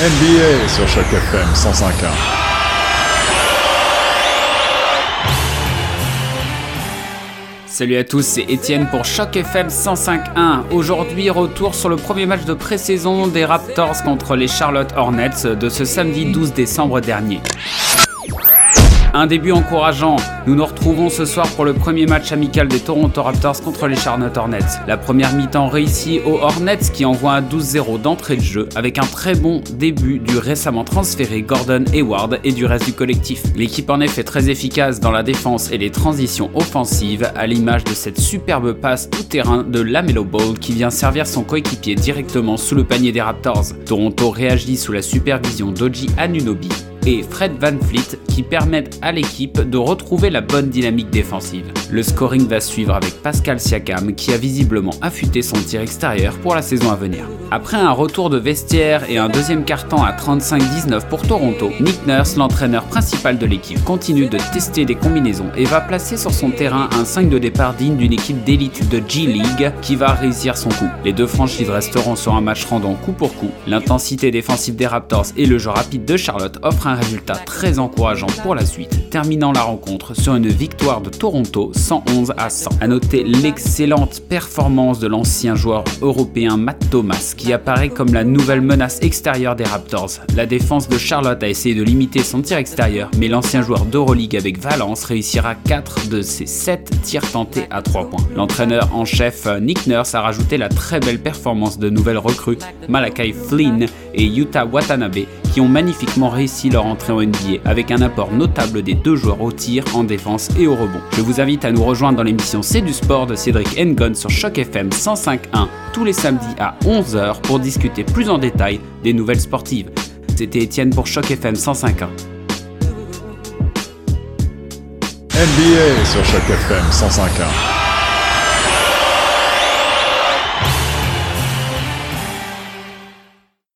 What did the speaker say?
NBA sur chaque FM 105.1. Salut à tous, c'est Étienne pour Choc FM 105.1. Aujourd'hui, retour sur le premier match de pré-saison des Raptors contre les Charlotte Hornets de ce samedi 12 décembre dernier. Un début encourageant. Nous nous retrouvons ce soir pour le premier match amical des Toronto Raptors contre les Charlotte Hornets. La première mi-temps réussie aux Hornets qui envoient un 12-0 d'entrée de jeu avec un très bon début du récemment transféré Gordon Hayward et du reste du collectif. L'équipe en effet très efficace dans la défense et les transitions offensives à l'image de cette superbe passe tout terrain de Lamelo Ball qui vient servir son coéquipier directement sous le panier des Raptors. Toronto réagit sous la supervision d'Oji Anunobi et Fred Van Fleet qui permettent à l'équipe de retrouver la bonne dynamique défensive. Le scoring va suivre avec Pascal Siakam qui a visiblement affûté son tir extérieur pour la saison à venir. Après un retour de vestiaire et un deuxième carton à 35-19 pour Toronto, Nick Nurse, l'entraîneur principal de l'équipe, continue de tester des combinaisons et va placer sur son terrain un 5 de départ digne d'une équipe d'élite de G-League qui va réussir son coup. Les deux franchises resteront sur un match rendant coup pour coup. L'intensité défensive des Raptors et le jeu rapide de Charlotte offrent un résultat très encourageant pour la suite, terminant la rencontre sur une victoire de Toronto 111 à 100. A noter l'excellente performance de l'ancien joueur européen Matt Thomas qui apparaît comme la nouvelle menace extérieure des Raptors. La défense de Charlotte a essayé de limiter son tir extérieur, mais l'ancien joueur d'Euroleague avec Valence réussira 4 de ses 7 tirs tentés à 3 points. L'entraîneur en chef Nick Nurse a rajouté la très belle performance de nouvelles recrues Malakai Flynn et Yuta Watanabe ont magnifiquement réussi leur entrée en NBA avec un apport notable des deux joueurs au tir, en défense et au rebond. Je vous invite à nous rejoindre dans l'émission C'est du sport de Cédric Engon sur Choc FM 105.1 tous les samedis à 11h pour discuter plus en détail des nouvelles sportives. C'était Étienne pour Choc FM 105.1. NBA sur chaque FM 105.1.